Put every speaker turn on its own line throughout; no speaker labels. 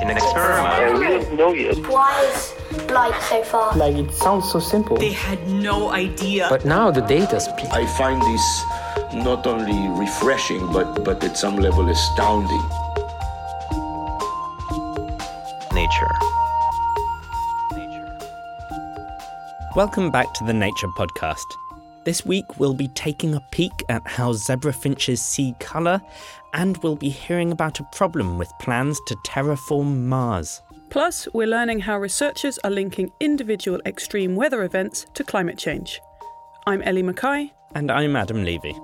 In an experiment.
we don't know yet.
Why is light so far?
Like it sounds so simple.
They had no idea.
But now the data speaks.
I find this not only refreshing, but, but at some level astounding.
Nature.
Welcome back to the Nature Podcast. This week we'll be taking a peek at how zebra finches see colour, and we'll be hearing about a problem with plans to terraform Mars.
Plus, we're learning how researchers are linking individual extreme weather events to climate change. I'm Ellie Mackay.
And I'm Adam Levy.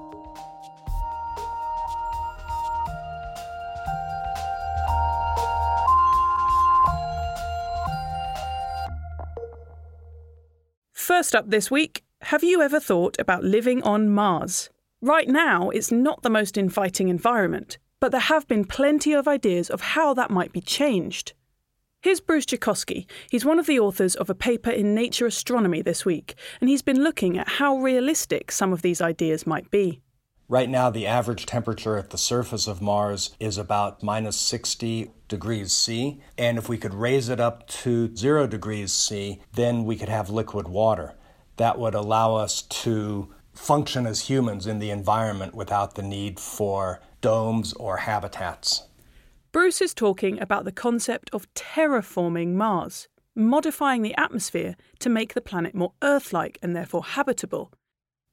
First up this week, have you ever thought about living on Mars? Right now, it's not the most inviting environment, but there have been plenty of ideas of how that might be changed. Here's Bruce Jakosky. He's one of the authors of a paper in Nature Astronomy this week, and he's been looking at how realistic some of these ideas might be.
Right now, the average temperature at the surface of Mars is about minus 60 degrees C. And if we could raise it up to zero degrees C, then we could have liquid water. That would allow us to function as humans in the environment without the need for domes or habitats.
Bruce is talking about the concept of terraforming Mars, modifying the atmosphere to make the planet more Earth like and therefore habitable.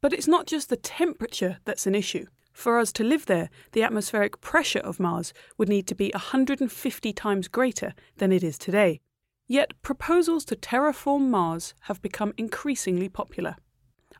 But it's not just the temperature that's an issue. For us to live there, the atmospheric pressure of Mars would need to be 150 times greater than it is today. Yet proposals to terraform Mars have become increasingly popular.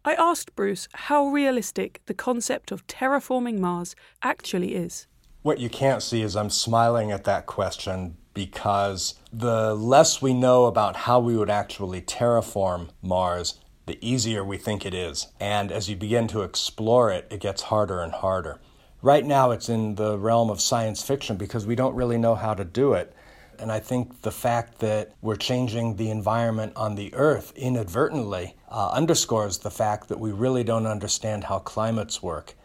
I asked Bruce how realistic the concept of terraforming Mars actually is.
What you can't see is I'm smiling at that question because the less we know about how we would actually terraform Mars, the easier we think it is. And as you begin to explore it, it gets harder and harder. Right now, it's in the realm of science fiction because we don't really know how to do it. And I think the fact that we're changing the environment on the Earth inadvertently uh, underscores the fact that we really don't understand how climates work.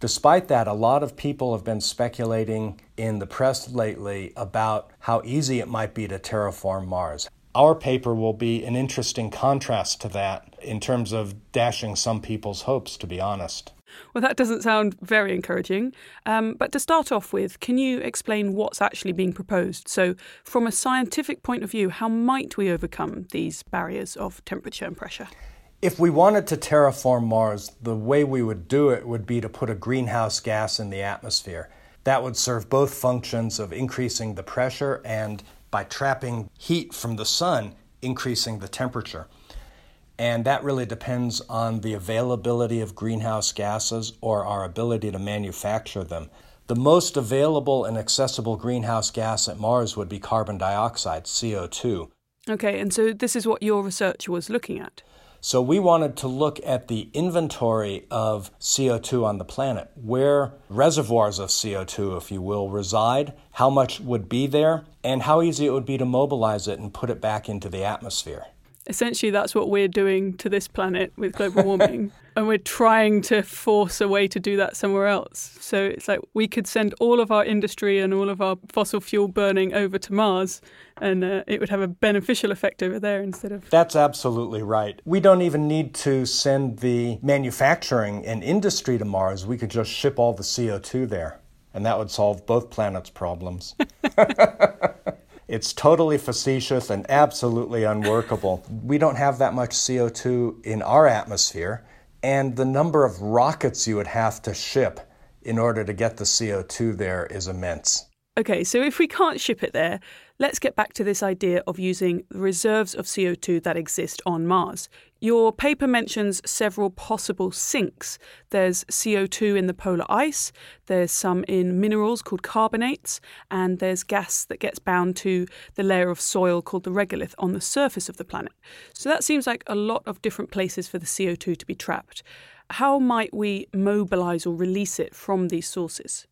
Despite that, a lot of people have been speculating in the press lately about how easy it might be to terraform Mars. Our paper will be an interesting contrast to that in terms of dashing some people's hopes, to be honest.
Well, that doesn't sound very encouraging. Um, but to start off with, can you explain what's actually being proposed? So, from a scientific point of view, how might we overcome these barriers of temperature and pressure?
If we wanted to terraform Mars, the way we would do it would be to put a greenhouse gas in the atmosphere. That would serve both functions of increasing the pressure and, by trapping heat from the sun, increasing the temperature. And that really depends on the availability of greenhouse gases or our ability to manufacture them. The most available and accessible greenhouse gas at Mars would be carbon dioxide, CO2.
Okay, and so this is what your research was looking at?
So we wanted to look at the inventory of CO2 on the planet, where reservoirs of CO2, if you will, reside, how much would be there, and how easy it would be to mobilize it and put it back into the atmosphere.
Essentially, that's what we're doing to this planet with global warming. and we're trying to force a way to do that somewhere else. So it's like we could send all of our industry and all of our fossil fuel burning over to Mars, and uh, it would have a beneficial effect over there instead of.
That's absolutely right. We don't even need to send the manufacturing and industry to Mars. We could just ship all the CO2 there, and that would solve both planets' problems. It's totally facetious and absolutely unworkable. We don't have that much CO2 in our atmosphere, and the number of rockets you would have to ship in order to get the CO2 there is immense.
Okay, so if we can't ship it there, let's get back to this idea of using the reserves of CO2 that exist on Mars. Your paper mentions several possible sinks. There's CO2 in the polar ice, there's some in minerals called carbonates, and there's gas that gets bound to the layer of soil called the regolith on the surface of the planet. So that seems like a lot of different places for the CO2 to be trapped. How might we mobilize or release it from these sources?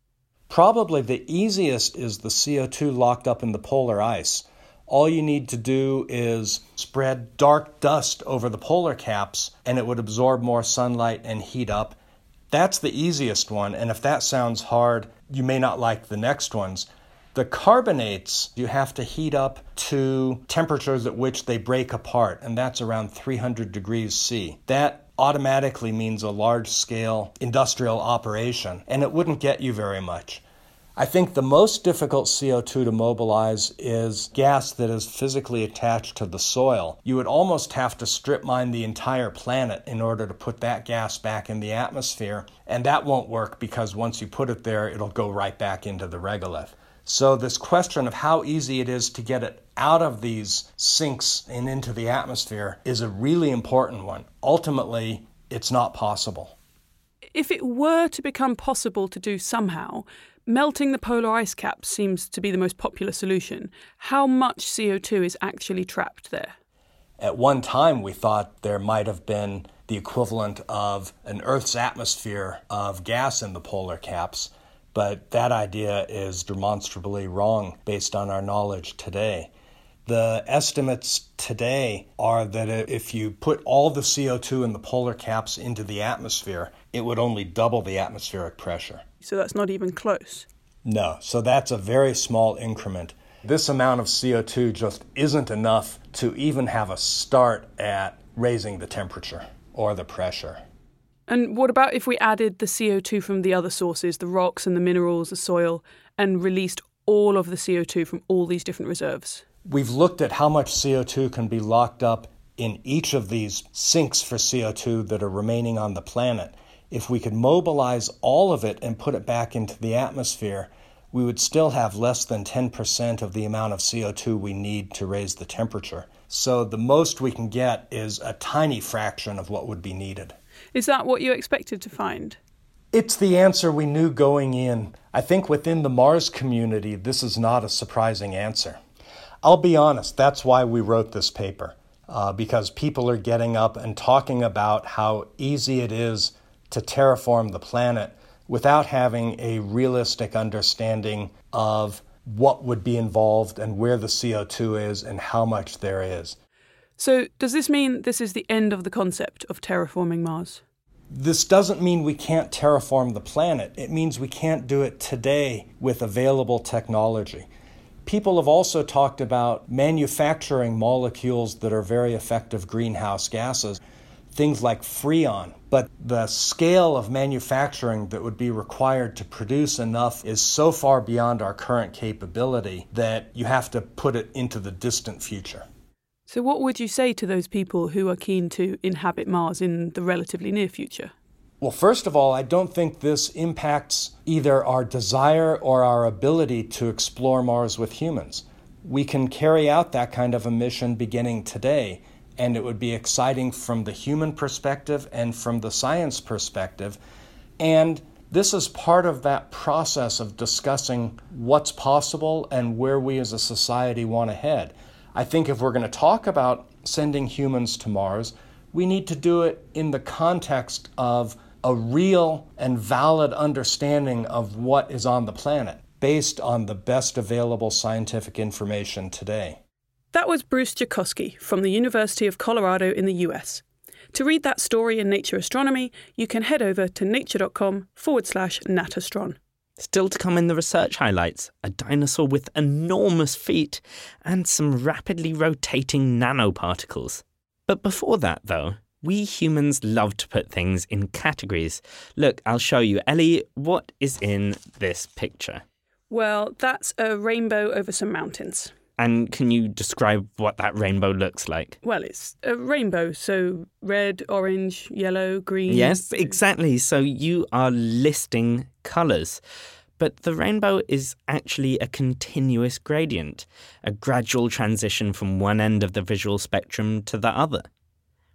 Probably the easiest is the CO2 locked up in the polar ice. All you need to do is spread dark dust over the polar caps and it would absorb more sunlight and heat up. That's the easiest one, and if that sounds hard, you may not like the next ones. The carbonates you have to heat up to temperatures at which they break apart, and that's around 300 degrees C. That automatically means a large scale industrial operation, and it wouldn't get you very much. I think the most difficult CO2 to mobilize is gas that is physically attached to the soil. You would almost have to strip mine the entire planet in order to put that gas back in the atmosphere, and that won't work because once you put it there, it'll go right back into the regolith. So, this question of how easy it is to get it out of these sinks and into the atmosphere is a really important one. Ultimately, it's not possible.
If it were to become possible to do somehow, Melting the polar ice cap seems to be the most popular solution. How much CO2 is actually trapped there?
At one time, we thought there might have been the equivalent of an Earth's atmosphere of gas in the polar caps, but that idea is demonstrably wrong based on our knowledge today. The estimates today are that if you put all the CO2 in the polar caps into the atmosphere, it would only double the atmospheric pressure.
So that's not even close.
No, so that's a very small increment. This amount of CO2 just isn't enough to even have a start at raising the temperature or the pressure.
And what about if we added the CO2 from the other sources, the rocks and the minerals, the soil, and released all of the CO2 from all these different reserves?
We've looked at how much CO2 can be locked up in each of these sinks for CO2 that are remaining on the planet. If we could mobilize all of it and put it back into the atmosphere, we would still have less than 10% of the amount of CO2 we need to raise the temperature. So the most we can get is a tiny fraction of what would be needed.
Is that what you expected to find?
It's the answer we knew going in. I think within the Mars community, this is not a surprising answer. I'll be honest, that's why we wrote this paper, uh, because people are getting up and talking about how easy it is to terraform the planet without having a realistic understanding of what would be involved and where the CO2 is and how much there is.
So, does this mean this is the end of the concept of terraforming Mars?
This doesn't mean we can't terraform the planet. It means we can't do it today with available technology. People have also talked about manufacturing molecules that are very effective greenhouse gases, things like Freon. But the scale of manufacturing that would be required to produce enough is so far beyond our current capability that you have to put it into the distant future.
So, what would you say to those people who are keen to inhabit Mars in the relatively near future?
Well, first of all, I don't think this impacts either our desire or our ability to explore Mars with humans. We can carry out that kind of a mission beginning today, and it would be exciting from the human perspective and from the science perspective. And this is part of that process of discussing what's possible and where we as a society want to head. I think if we're going to talk about sending humans to Mars, we need to do it in the context of a real and valid understanding of what is on the planet based on the best available scientific information today.
That was Bruce Jakosky from the University of Colorado in the US. To read that story in Nature Astronomy, you can head over to nature.com forward slash natastron.
Still to come in the research highlights a dinosaur with enormous feet and some rapidly rotating nanoparticles. But before that, though, we humans love to put things in categories. Look, I'll show you. Ellie, what is in this picture?
Well, that's a rainbow over some mountains.
And can you describe what that rainbow looks like?
Well, it's a rainbow, so red, orange, yellow, green.
Yes, exactly. So you are listing colours. But the rainbow is actually a continuous gradient, a gradual transition from one end of the visual spectrum to the other.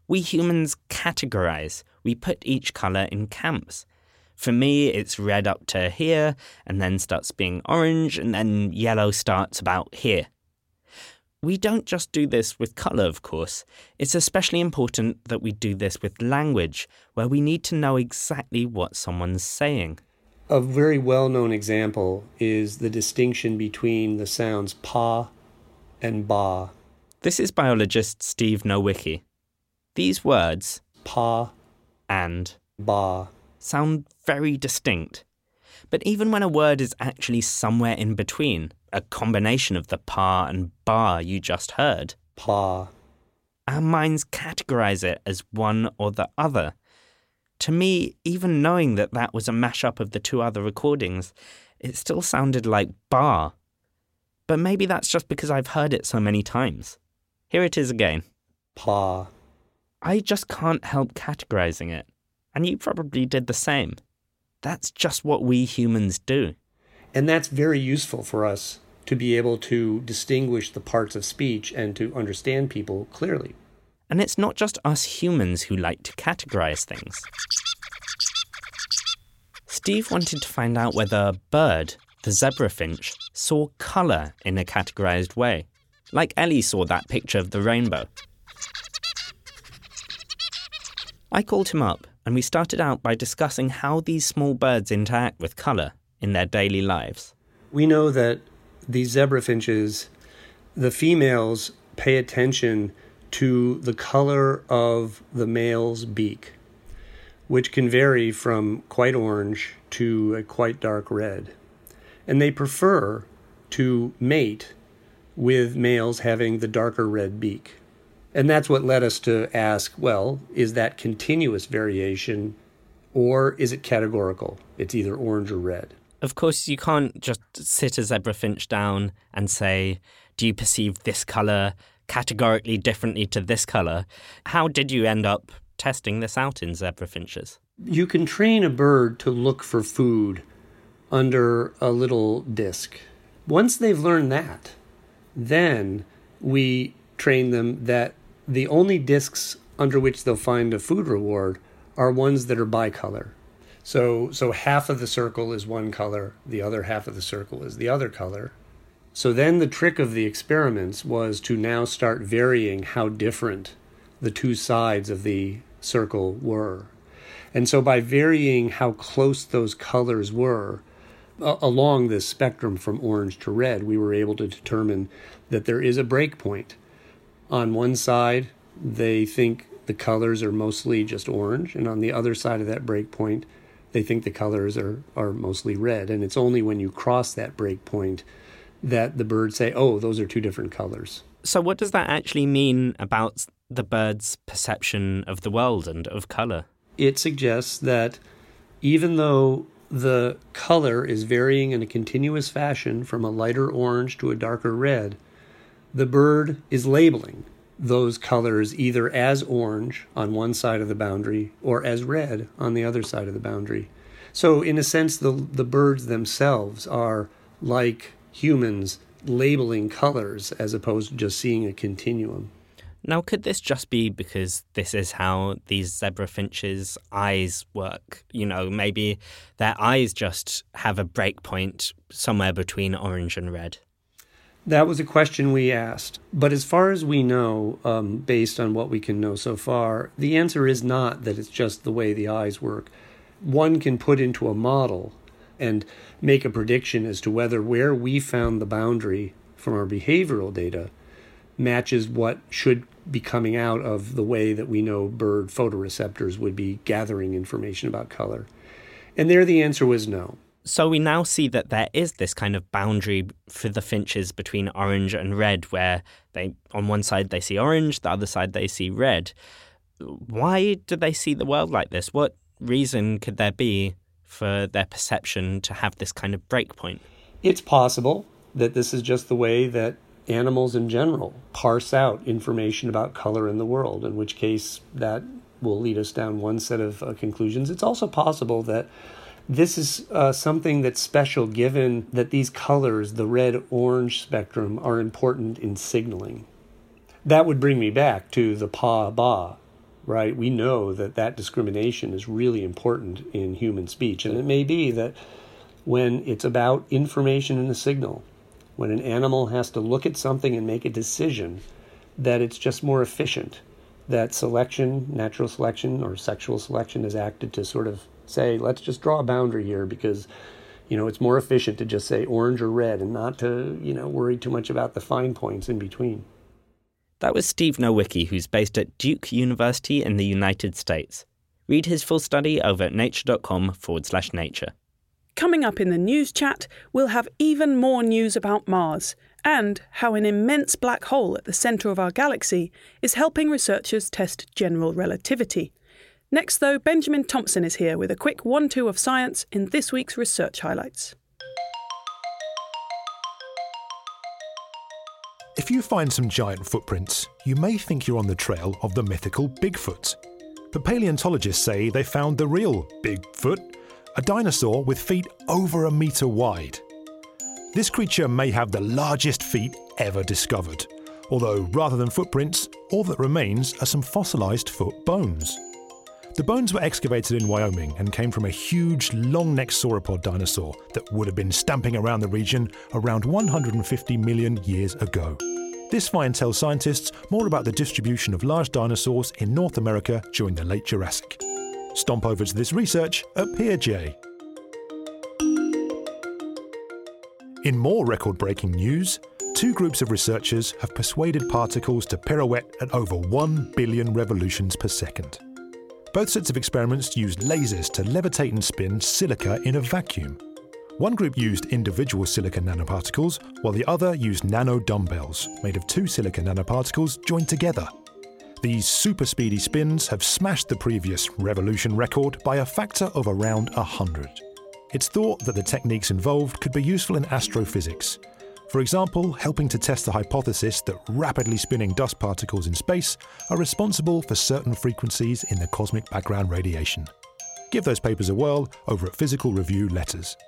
We humans categorize, we put each colour in camps. For me, it's red up to here, and then starts being orange, and then yellow starts about here. We don't just do this with colour, of course. It's especially important that we do this with language, where we need to know exactly what someone's saying.
A very well known example is the distinction between the sounds pa and ba.
This is biologist Steve Nowicki. These words,
pa
and
ba,
sound very distinct. But even when a word is actually somewhere in between, a combination of the pa and ba you just heard.
Pa.
Our minds categorize it as one or the other. To me, even knowing that that was a mashup of the two other recordings, it still sounded like bar. But maybe that's just because I've heard it so many times. Here it is again.
Pa.
I just can't help categorizing it. And you probably did the same. That's just what we humans do.
And that's very useful for us to be able to distinguish the parts of speech and to understand people clearly.
And it's not just us humans who like to categorize things. Steve wanted to find out whether a bird, the zebra finch, saw colour in a categorized way, like Ellie saw that picture of the rainbow. I called him up and we started out by discussing how these small birds interact with colour in their daily lives.
We know that these zebra finches, the females pay attention to the color of the male's beak, which can vary from quite orange to a quite dark red. And they prefer to mate with males having the darker red beak. And that's what led us to ask well, is that continuous variation or is it categorical? It's either orange or red.
Of course, you can't just sit a zebra finch down and say, Do you perceive this colour categorically differently to this colour? How did you end up testing this out in zebra finches?
You can train a bird to look for food under a little disc. Once they've learned that, then we train them that the only discs under which they'll find a food reward are ones that are bicolor. So, so half of the circle is one color, the other half of the circle is the other color. So then the trick of the experiments was to now start varying how different the two sides of the circle were. And so by varying how close those colors were uh, along this spectrum from orange to red, we were able to determine that there is a break point. On one side, they think the colors are mostly just orange, and on the other side of that break point, they think the colors are, are mostly red. And it's only when you cross that break point that the birds say, oh, those are two different colors.
So, what does that actually mean about the bird's perception of the world and of color?
It suggests that even though the color is varying in a continuous fashion from a lighter orange to a darker red, the bird is labeling those colors either as orange on one side of the boundary or as red on the other side of the boundary. So, in a sense, the, the birds themselves are like humans labeling colors as opposed to just seeing a continuum.
Now, could this just be because this is how these zebra finches' eyes work? You know, maybe their eyes just have a breakpoint somewhere between orange and red.
That was a question we asked. But as far as we know, um, based on what we can know so far, the answer is not that it's just the way the eyes work. One can put into a model and make a prediction as to whether where we found the boundary from our behavioral data matches what should be coming out of the way that we know bird photoreceptors would be gathering information about color. And there the answer was no.
So we now see that there is this kind of boundary for the finches between orange and red, where they on one side they see orange, the other side they see red. Why do they see the world like this? What reason could there be for their perception to have this kind of breakpoint?
It's possible that this is just the way that animals in general parse out information about color in the world, in which case that will lead us down one set of uh, conclusions. It's also possible that this is uh, something that's special given that these colors, the red orange spectrum, are important in signaling. That would bring me back to the pa ba, right? We know that that discrimination is really important in human speech. And it may be that when it's about information in a signal, when an animal has to look at something and make a decision, that it's just more efficient. That selection, natural selection or sexual selection, is acted to sort of say, let's just draw a boundary here because, you know, it's more efficient to just say orange or red and not to, you know, worry too much about the fine points in between.
That was Steve Nowicki, who's based at Duke University in the United States. Read his full study over at nature.com forward slash nature.
Coming up in the news chat, we'll have even more news about Mars and how an immense black hole at the centre of our galaxy is helping researchers test general relativity. Next, though, Benjamin Thompson is here with a quick one two of science in this week's research highlights.
If you find some giant footprints, you may think you're on the trail of the mythical Bigfoot. But paleontologists say they found the real Bigfoot, a dinosaur with feet over a metre wide. This creature may have the largest feet ever discovered, although rather than footprints, all that remains are some fossilised foot bones. The bones were excavated in Wyoming and came from a huge, long necked sauropod dinosaur that would have been stamping around the region around 150 million years ago. This find tells scientists more about the distribution of large dinosaurs in North America during the late Jurassic. Stomp over to this research at PeerJ. In more record breaking news, two groups of researchers have persuaded particles to pirouette at over 1 billion revolutions per second. Both sets of experiments used lasers to levitate and spin silica in a vacuum. One group used individual silica nanoparticles, while the other used nano dumbbells made of two silica nanoparticles joined together. These super speedy spins have smashed the previous revolution record by a factor of around 100. It's thought that the techniques involved could be useful in astrophysics, for example, helping to test the hypothesis that rapidly spinning dust particles in space are responsible for certain frequencies in the cosmic background radiation. Give those papers a whirl over at Physical Review Letters.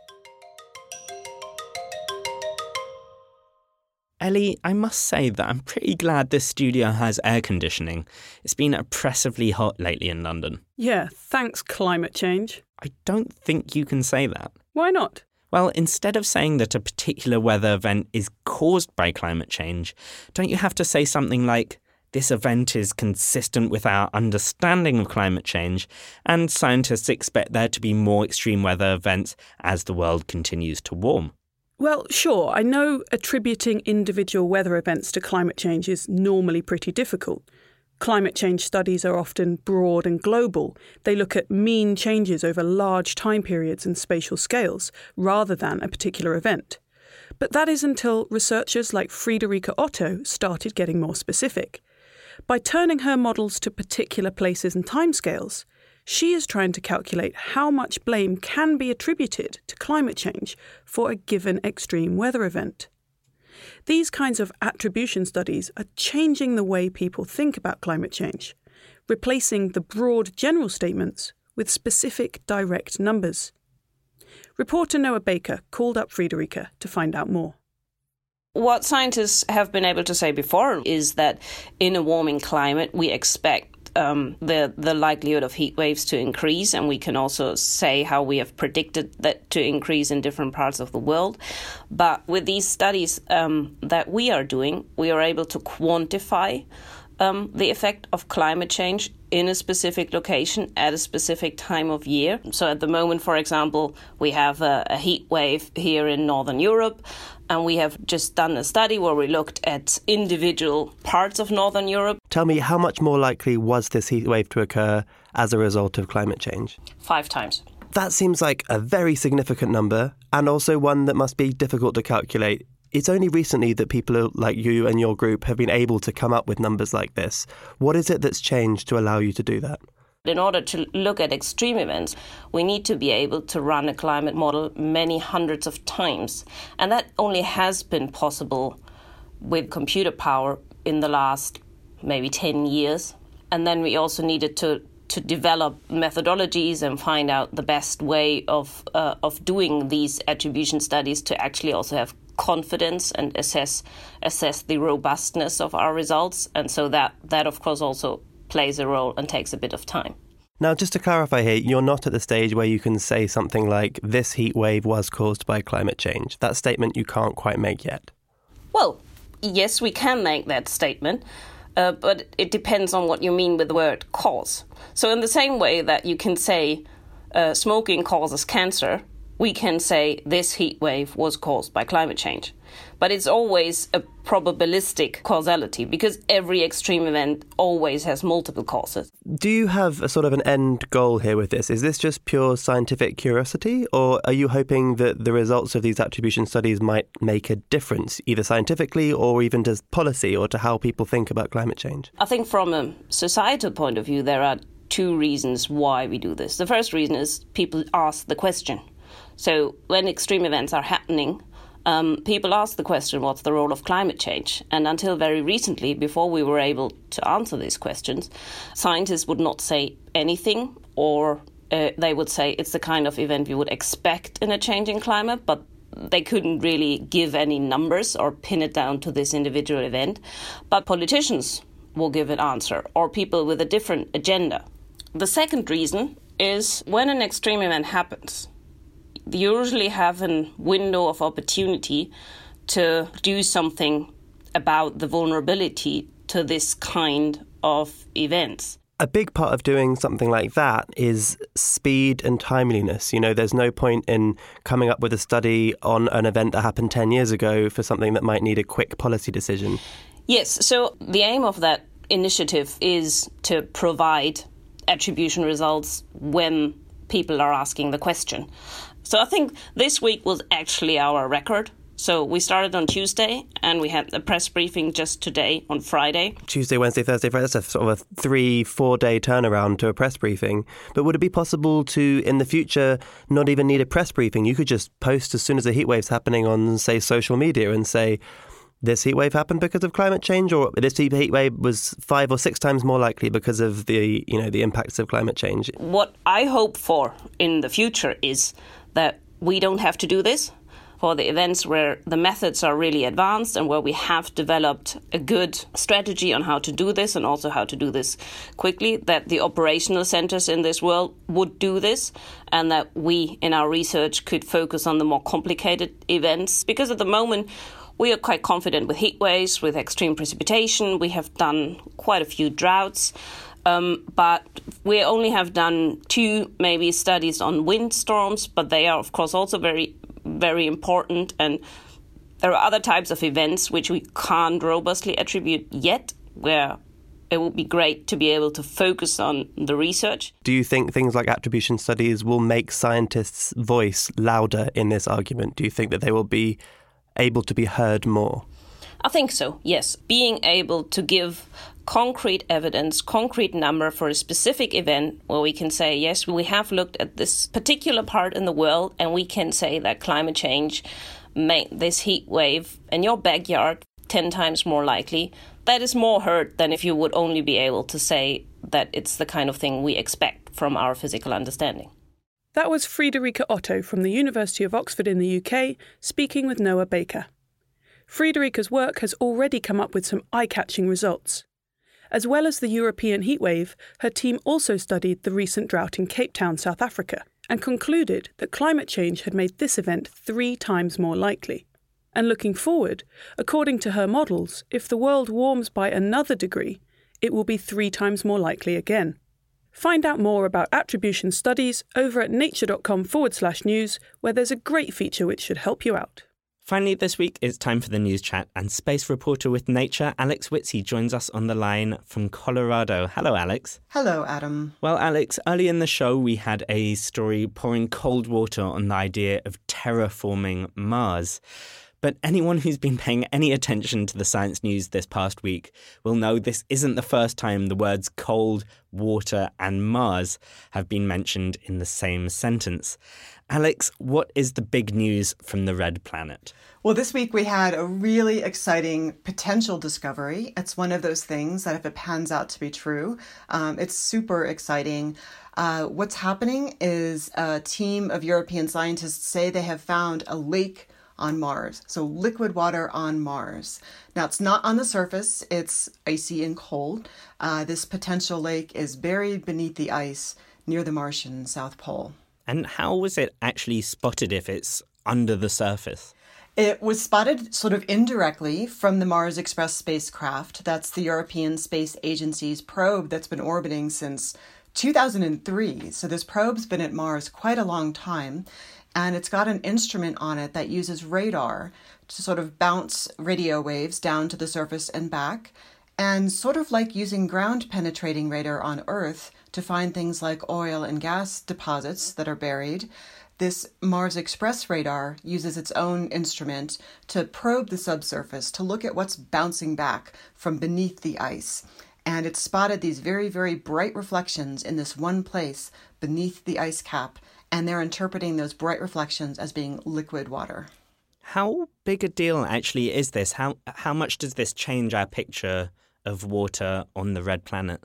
Ellie, I must say that I'm pretty glad this studio has air conditioning. It's been oppressively hot lately in London.
Yeah, thanks, climate change.
I don't think you can say that.
Why not?
Well, instead of saying that a particular weather event is caused by climate change, don't you have to say something like, this event is consistent with our understanding of climate change, and scientists expect there to be more extreme weather events as the world continues to warm?
Well, sure, I know attributing individual weather events to climate change is normally pretty difficult. Climate change studies are often broad and global. They look at mean changes over large time periods and spatial scales, rather than a particular event. But that is until researchers like Friederike Otto started getting more specific. By turning her models to particular places and timescales, she is trying to calculate how much blame can be attributed to climate change for a given extreme weather event. These kinds of attribution studies are changing the way people think about climate change, replacing the broad general statements with specific direct numbers. Reporter Noah Baker called up Friederike to find out more.
What scientists have been able to say before is that in a warming climate, we expect um, the the likelihood of heat waves to increase, and we can also say how we have predicted that to increase in different parts of the world. But with these studies um, that we are doing, we are able to quantify um, the effect of climate change in a specific location at a specific time of year. So at the moment, for example, we have a, a heat wave here in Northern Europe. And we have just done a study where we looked at individual parts of Northern Europe.
Tell me, how much more likely was this heat wave to occur as a result of climate change?
Five times.
That seems like a very significant number, and also one that must be difficult to calculate. It's only recently that people like you and your group have been able to come up with numbers like this. What is it that's changed to allow you to do that?
In order to look at extreme events, we need to be able to run a climate model many hundreds of times. And that only has been possible with computer power in the last maybe 10 years. And then we also needed to to develop methodologies and find out the best way of uh, of doing these attribution studies to actually also have confidence and assess assess the robustness of our results and so that that of course also plays a role and takes a bit of time
now just to clarify here you're not at the stage where you can say something like this heat wave was caused by climate change that statement you can't quite make yet
well yes we can make that statement uh, but it depends on what you mean with the word cause. So, in the same way that you can say uh, smoking causes cancer, we can say this heat wave was caused by climate change. But it's always a probabilistic causality because every extreme event always has multiple causes.
Do you have a sort of an end goal here with this? Is this just pure scientific curiosity, or are you hoping that the results of these attribution studies might make a difference, either scientifically or even to policy or to how people think about climate change?
I think from a societal point of view, there are two reasons why we do this. The first reason is people ask the question so when extreme events are happening, um, people ask the question, what's the role of climate change? And until very recently, before we were able to answer these questions, scientists would not say anything, or uh, they would say it's the kind of event we would expect in a changing climate, but they couldn't really give any numbers or pin it down to this individual event. But politicians will give an answer, or people with a different agenda. The second reason is when an extreme event happens, usually have a window of opportunity to do something about the vulnerability to this kind of events.
A big part of doing something like that is speed and timeliness. You know, there's no point in coming up with a study on an event that happened 10 years ago for something that might need a quick policy decision.
Yes, so the aim of that initiative is to provide attribution results when people are asking the question. So I think this week was actually our record. So we started on Tuesday and we had a press briefing just today on Friday.
Tuesday, Wednesday, Thursday, Friday. That's a sort of a three, four day turnaround to a press briefing. But would it be possible to, in the future, not even need a press briefing? You could just post as soon as the heat wave's happening on, say, social media and say, this heat wave happened because of climate change, or this heat wave was five or six times more likely because of the you know the impacts of climate change.
What I hope for in the future is that we don't have to do this for the events where the methods are really advanced and where we have developed a good strategy on how to do this and also how to do this quickly, that the operational centers in this world would do this and that we in our research could focus on the more complicated events. Because at the moment, we are quite confident with heat waves, with extreme precipitation. We have done quite a few droughts. Um, but we only have done two maybe studies on windstorms, but they are of course also very very important and there are other types of events which we can't robustly attribute yet where it would be great to be able to focus on the research.
Do you think things like attribution studies will make scientists' voice louder in this argument? Do you think that they will be able to be heard more?
I think so, yes. Being able to give concrete evidence, concrete number for a specific event where we can say, yes, we have looked at this particular part in the world and we can say that climate change made this heat wave in your backyard 10 times more likely. That is more heard than if you would only be able to say that it's the kind of thing we expect from our physical understanding.
That was Friederike Otto from the University of Oxford in the UK speaking with Noah Baker. Friederike's work has already come up with some eye catching results. As well as the European heatwave, her team also studied the recent drought in Cape Town, South Africa, and concluded that climate change had made this event three times more likely. And looking forward, according to her models, if the world warms by another degree, it will be three times more likely again. Find out more about attribution studies over at nature.com forward slash news, where there's a great feature which should help you out.
Finally, this week it's time for the news chat, and space reporter with Nature, Alex Witze, joins us on the line from Colorado. Hello, Alex.
Hello, Adam.
Well, Alex, early in the show we had a story pouring cold water on the idea of terraforming Mars. But anyone who's been paying any attention to the science news this past week will know this isn't the first time the words cold, water, and Mars have been mentioned in the same sentence. Alex, what is the big news from the red planet?
Well, this week we had a really exciting potential discovery. It's one of those things that, if it pans out to be true, um, it's super exciting. Uh, what's happening is a team of European scientists say they have found a lake on Mars. So, liquid water on Mars. Now, it's not on the surface, it's icy and cold. Uh, this potential lake is buried beneath the ice near the Martian South Pole.
And how was it actually spotted if it's under the surface?
It was spotted sort of indirectly from the Mars Express spacecraft. That's the European Space Agency's probe that's been orbiting since 2003. So this probe's been at Mars quite a long time and it's got an instrument on it that uses radar to sort of bounce radio waves down to the surface and back, and sort of like using ground penetrating radar on Earth to find things like oil and gas deposits that are buried. This Mars Express radar uses its own instrument to probe the subsurface to look at what's bouncing back from beneath the ice. And it spotted these very, very bright reflections in this one place beneath the ice cap and they're interpreting those bright reflections as being liquid water.
How big a deal actually is this? How how much does this change our picture of water on the red planet?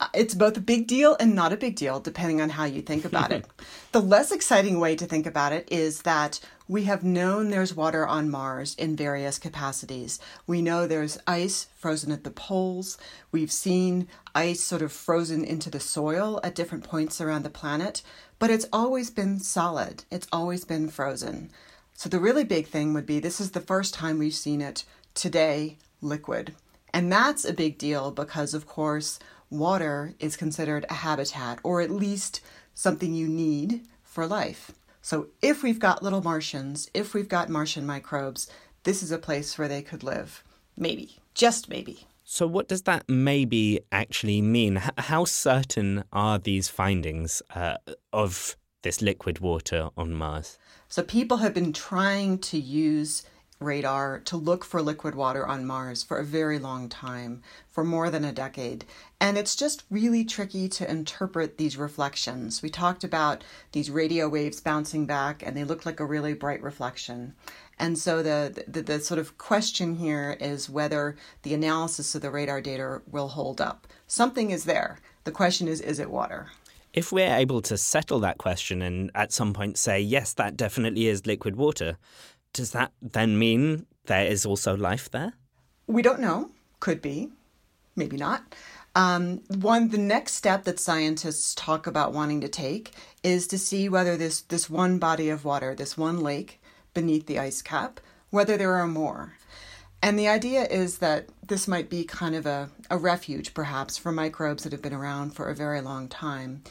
Uh, it's both a big deal and not a big deal, depending on how you think about it. the less exciting way to think about it is that we have known there's water on Mars in various capacities. We know there's ice frozen at the poles. We've seen ice sort of frozen into the soil at different points around the planet, but it's always been solid, it's always been frozen. So the really big thing would be this is the first time we've seen it today liquid. And that's a big deal because, of course, water is considered a habitat, or at least something you need for life. So, if we've got little Martians, if we've got Martian microbes, this is a place where they could live. Maybe, just maybe.
So, what does that maybe actually mean? how certain are these findings uh, of this liquid water on Mars?
So, people have been trying to use radar to look for liquid water on Mars for a very long time, for more than a decade. And it's just really tricky to interpret these reflections. We talked about these radio waves bouncing back, and they look like a really bright reflection. And so the, the, the sort of question here is whether the analysis of the radar data will hold up. Something is there. The question is, is it water?
If we're able to settle that question and at some point say, yes, that definitely is liquid water, does that then mean there is also life there?
We don't know. Could be. Maybe not. Um, one, the next step that scientists talk about wanting to take is to see whether this, this one body of water, this one lake beneath the ice cap, whether there are more. And the idea is that this might be kind of a, a refuge, perhaps, for microbes that have been around for a very long time.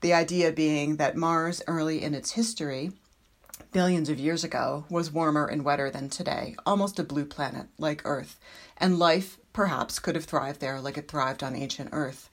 The idea being that Mars, early in its history, billions of years ago, was warmer and wetter than today, almost a blue planet like Earth, and life perhaps could have thrived there like it thrived on ancient Earth.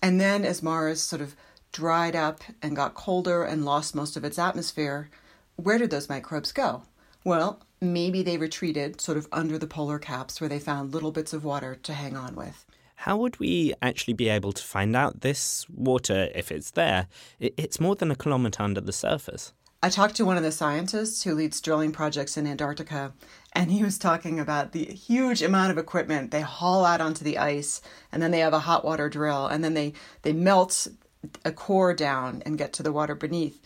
And then, as Mars sort of dried up and got colder and lost most of its atmosphere, where did those microbes go? Well, maybe they retreated sort of under the polar caps where they found little bits of water to hang on with.
How would we actually be able to find out this water, if it's there? It's more than a kilometre under the surface.
I talked to one of the scientists who leads drilling projects in Antarctica, and he was talking about the huge amount of equipment they haul out onto the ice, and then they have a hot water drill, and then they, they melt a core down and get to the water beneath.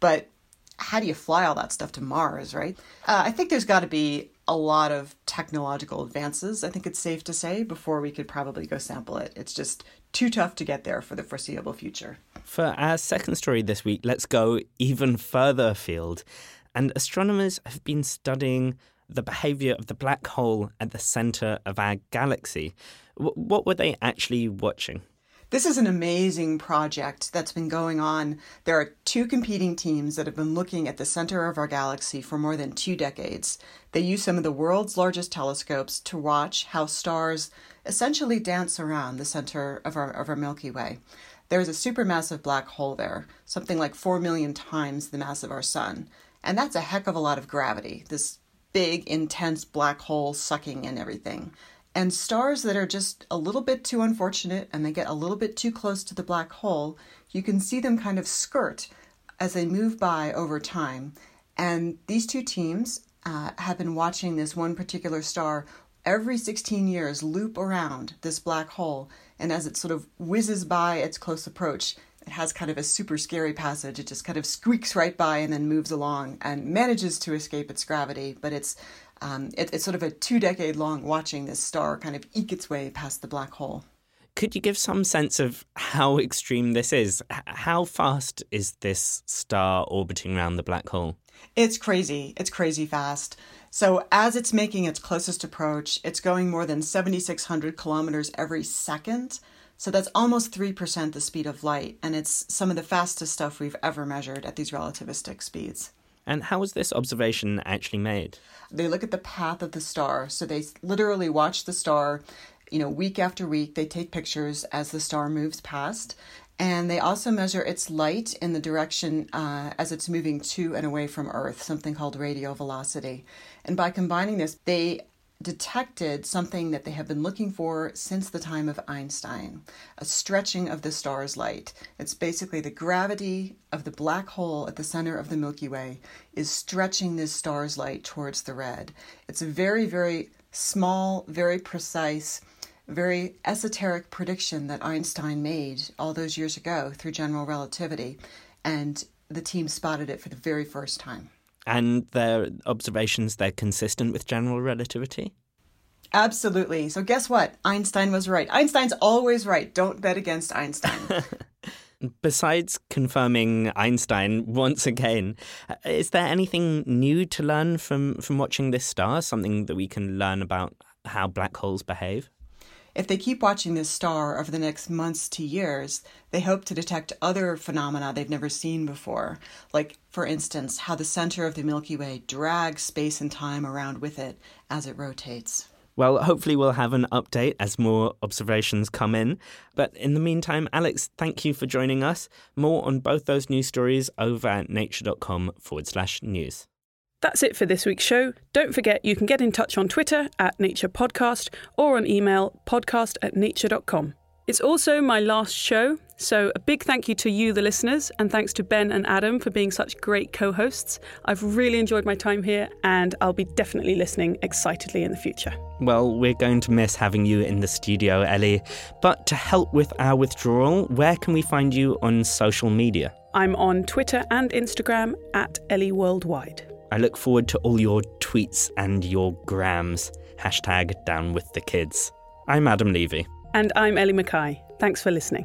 But how do you fly all that stuff to Mars, right? Uh, I think there's got to be a lot of technological advances, I think it's safe to say, before we could probably go sample it. It's just too tough to get there for the foreseeable future.
For our second story this week, let's go even further afield. And astronomers have been studying the behavior of the black hole at the center of our galaxy. W- what were they actually watching?
This is an amazing project that's been going on. There are two competing teams that have been looking at the center of our galaxy for more than two decades. They use some of the world's largest telescopes to watch how stars essentially dance around the center of our, of our Milky Way. There's a supermassive black hole there, something like 4 million times the mass of our sun. And that's a heck of a lot of gravity, this big, intense black hole sucking in everything. And stars that are just a little bit too unfortunate and they get a little bit too close to the black hole, you can see them kind of skirt as they move by over time. And these two teams uh, have been watching this one particular star every 16 years loop around this black hole. And as it sort of whizzes by its close approach, it has kind of a super scary passage. It just kind of squeaks right by and then moves along and manages to escape its gravity. But it's um, it, it's sort of a two decade long watching this star kind of eke its way past the black hole.
Could you give some sense of how extreme this is? How fast is this star orbiting around the black hole?
It's crazy. It's crazy fast. So, as it's making its closest approach, it's going more than 7,600 kilometers every second. So, that's almost 3% the speed of light. And it's some of the fastest stuff we've ever measured at these relativistic speeds.
And how was this observation actually made?
They look at the path of the star. So, they literally watch the star you know, week after week, they take pictures as the star moves past. And they also measure its light in the direction uh, as it's moving to and away from Earth, something called radial velocity. And by combining this, they detected something that they have been looking for since the time of Einstein a stretching of the star's light. It's basically the gravity of the black hole at the center of the Milky Way is stretching this star's light towards the red. It's a very, very small, very precise very esoteric prediction that Einstein made all those years ago through general relativity, and the team spotted it for the very first time.
And their observations, they're consistent with general relativity?
Absolutely. So, guess what? Einstein was right. Einstein's always right. Don't bet against Einstein.
Besides confirming Einstein once again, uh, is there anything new to learn from, from watching this star? Something that we can learn about how black holes behave?
If they keep watching this star over the next months to years, they hope to detect other phenomena they've never seen before, like, for instance, how the center of the Milky Way drags space and time around with it as it rotates.
Well, hopefully, we'll have an update as more observations come in. But in the meantime, Alex, thank you for joining us. More on both those news stories over at nature.com forward slash news.
That's it for this week's show. Don't forget you can get in touch on Twitter at Nature Podcast or on email podcast at nature.com. It's also my last show, so a big thank you to you, the listeners, and thanks to Ben and Adam for being such great co hosts. I've really enjoyed my time here, and I'll be definitely listening excitedly in the future.
Well, we're going to miss having you in the studio, Ellie. But to help with our withdrawal, where can we find you on social media?
I'm on Twitter and Instagram at Ellie Worldwide.
I look forward to all your tweets and your grams. Hashtag down with the kids. I'm Adam Levy.
And I'm Ellie Mackay. Thanks for listening.